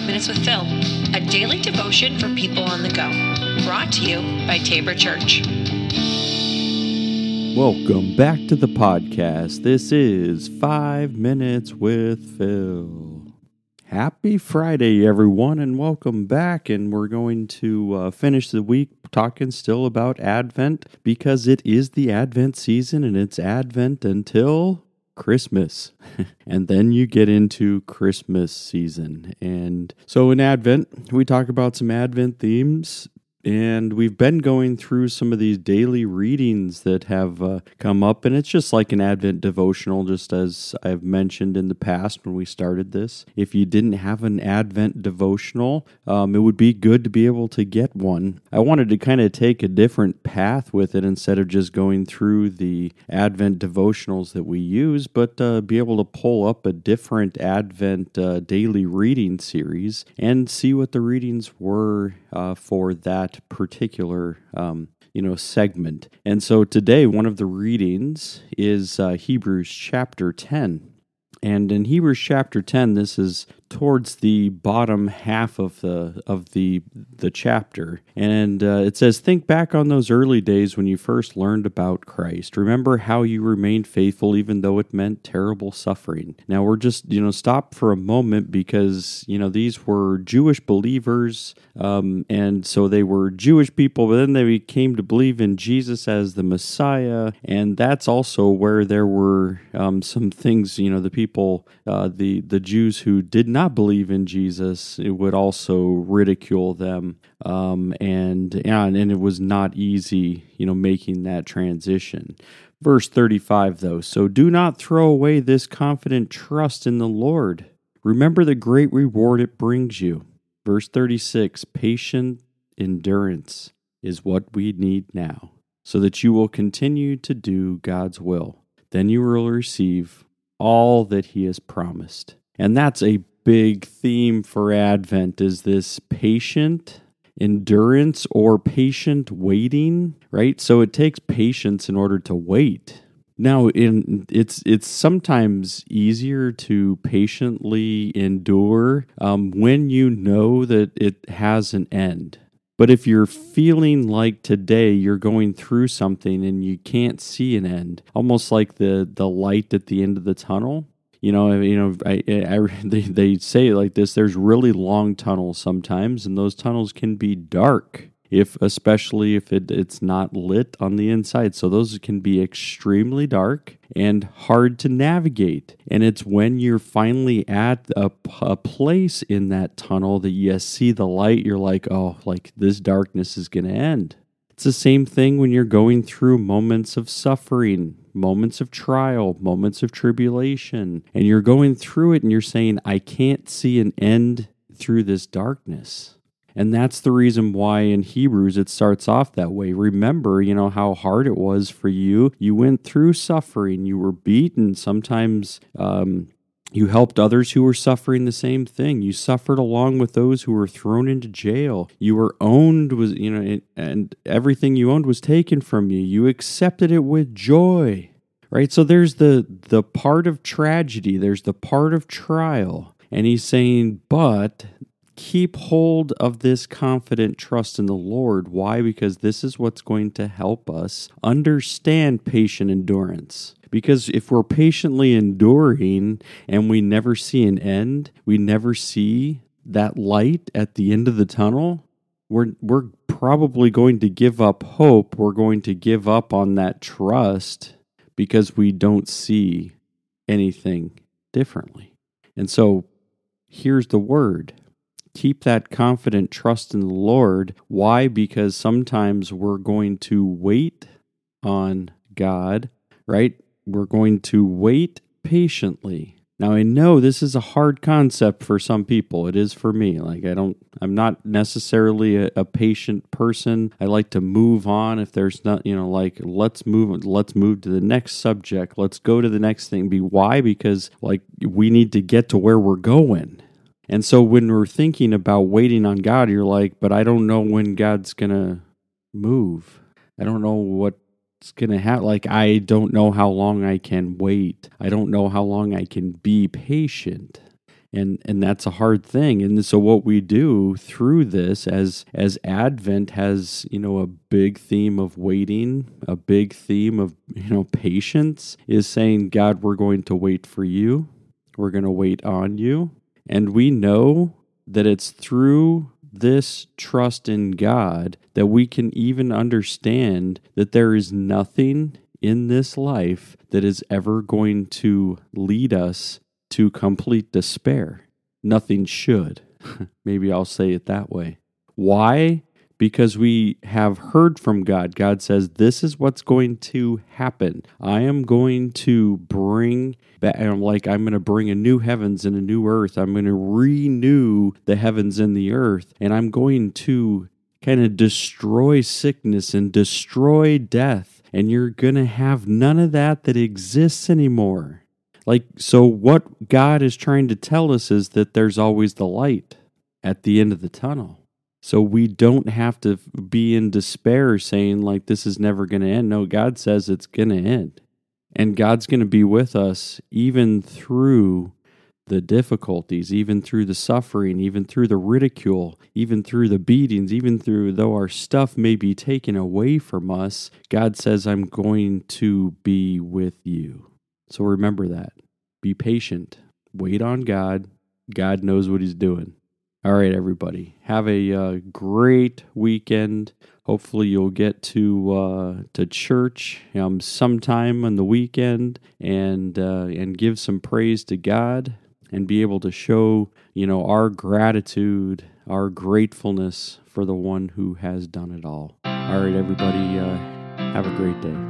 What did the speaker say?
Five Minutes with Phil, a daily devotion for people on the go. Brought to you by Tabor Church. Welcome back to the podcast. This is Five Minutes with Phil. Happy Friday, everyone, and welcome back. And we're going to uh, finish the week talking still about Advent because it is the Advent season and it's Advent until Christmas. and then you get into Christmas season. And so in Advent, we talk about some Advent themes and we've been going through some of these daily readings that have uh, come up, and it's just like an Advent devotional, just as I've mentioned in the past when we started this. If you didn't have an Advent devotional, um, it would be good to be able to get one. I wanted to kind of take a different path with it instead of just going through the Advent devotionals that we use, but uh, be able to pull up a different Advent uh, daily reading series and see what the readings were uh, for that that particular um, you know segment. And so today, one of the readings is uh, Hebrews chapter ten. And in Hebrews chapter 10, this is towards the bottom half of the of the the chapter. And uh, it says think back on those early days when you first learned about Christ. Remember how you remained faithful even though it meant terrible suffering. Now we're just you know stop for a moment because you know these were Jewish believers um, and so they were Jewish people but then they came to believe in Jesus as the Messiah. And that's also where there were um, some things you know the people uh, the the Jews who did not not believe in Jesus, it would also ridicule them. Um, and, and and it was not easy, you know, making that transition. Verse 35, though, so do not throw away this confident trust in the Lord. Remember the great reward it brings you. Verse 36, patient endurance is what we need now, so that you will continue to do God's will. Then you will receive all that He has promised. And that's a big theme for Advent is this patient endurance or patient waiting, right? So it takes patience in order to wait. Now, in it's it's sometimes easier to patiently endure um, when you know that it has an end. But if you're feeling like today you're going through something and you can't see an end, almost like the the light at the end of the tunnel, you know, you know, I, I, they, they say it like this. There's really long tunnels sometimes, and those tunnels can be dark if especially if it, it's not lit on the inside so those can be extremely dark and hard to navigate and it's when you're finally at a, a place in that tunnel that you see the light you're like oh like this darkness is going to end it's the same thing when you're going through moments of suffering, moments of trial, moments of tribulation, and you're going through it and you're saying, I can't see an end through this darkness. And that's the reason why in Hebrews it starts off that way. Remember, you know, how hard it was for you. You went through suffering, you were beaten, sometimes um, you helped others who were suffering the same thing. You suffered along with those who were thrown into jail. You were owned was you know and everything you owned was taken from you. You accepted it with joy. Right? So there's the the part of tragedy, there's the part of trial. And he's saying, "But keep hold of this confident trust in the Lord. Why? Because this is what's going to help us understand patient endurance. Because if we're patiently enduring and we never see an end, we never see that light at the end of the tunnel, we're, we're probably going to give up hope. We're going to give up on that trust because we don't see anything differently. And so here's the word keep that confident trust in the Lord. Why? Because sometimes we're going to wait on God, right? we're going to wait patiently. Now, I know this is a hard concept for some people. It is for me. Like, I don't, I'm not necessarily a, a, patient person. I like to move on if there's not, you know, like, let's move, let's move to the next subject. Let's go to the next thing. Be why? Because, like, we need to get to where we're going. And so when we're thinking about waiting on God, you're like, but I don't know when God's going to move. I don't know what's going to happen. Like, I don't know how long I can wait. I don't know how long I can be patient. and and that's a hard thing and so what we do through this as as advent has you know a big theme of waiting a big theme of you know patience is saying god we're going to wait for you we're going to wait on you and we know that it's through this trust in God that we can even understand that there is nothing in this life that is ever going to lead us to complete despair. Nothing should. Maybe I'll say it that way. Why? Because we have heard from God. God says, This is what's going to happen. I am going to bring back, I'm like, I'm going to bring a new heavens and a new earth. I'm going to renew the heavens and the earth. And I'm going to kind of destroy sickness and destroy death. And you're going to have none of that that exists anymore. Like, so what God is trying to tell us is that there's always the light at the end of the tunnel. So we don't have to be in despair saying, like, this is never going to end. No, God says it's going to end. And God's going to be with us even through the difficulties, even through the suffering, even through the ridicule, even through the beatings, even through though our stuff may be taken away from us, God says, I'm going to be with you. So remember that. Be patient. Wait on God. God knows what He's doing. All right, everybody. Have a uh, great weekend. Hopefully, you'll get to uh, to church um, sometime on the weekend and uh, and give some praise to God and be able to show you know our gratitude, our gratefulness for the one who has done it all. All right, everybody. Uh, have a great day.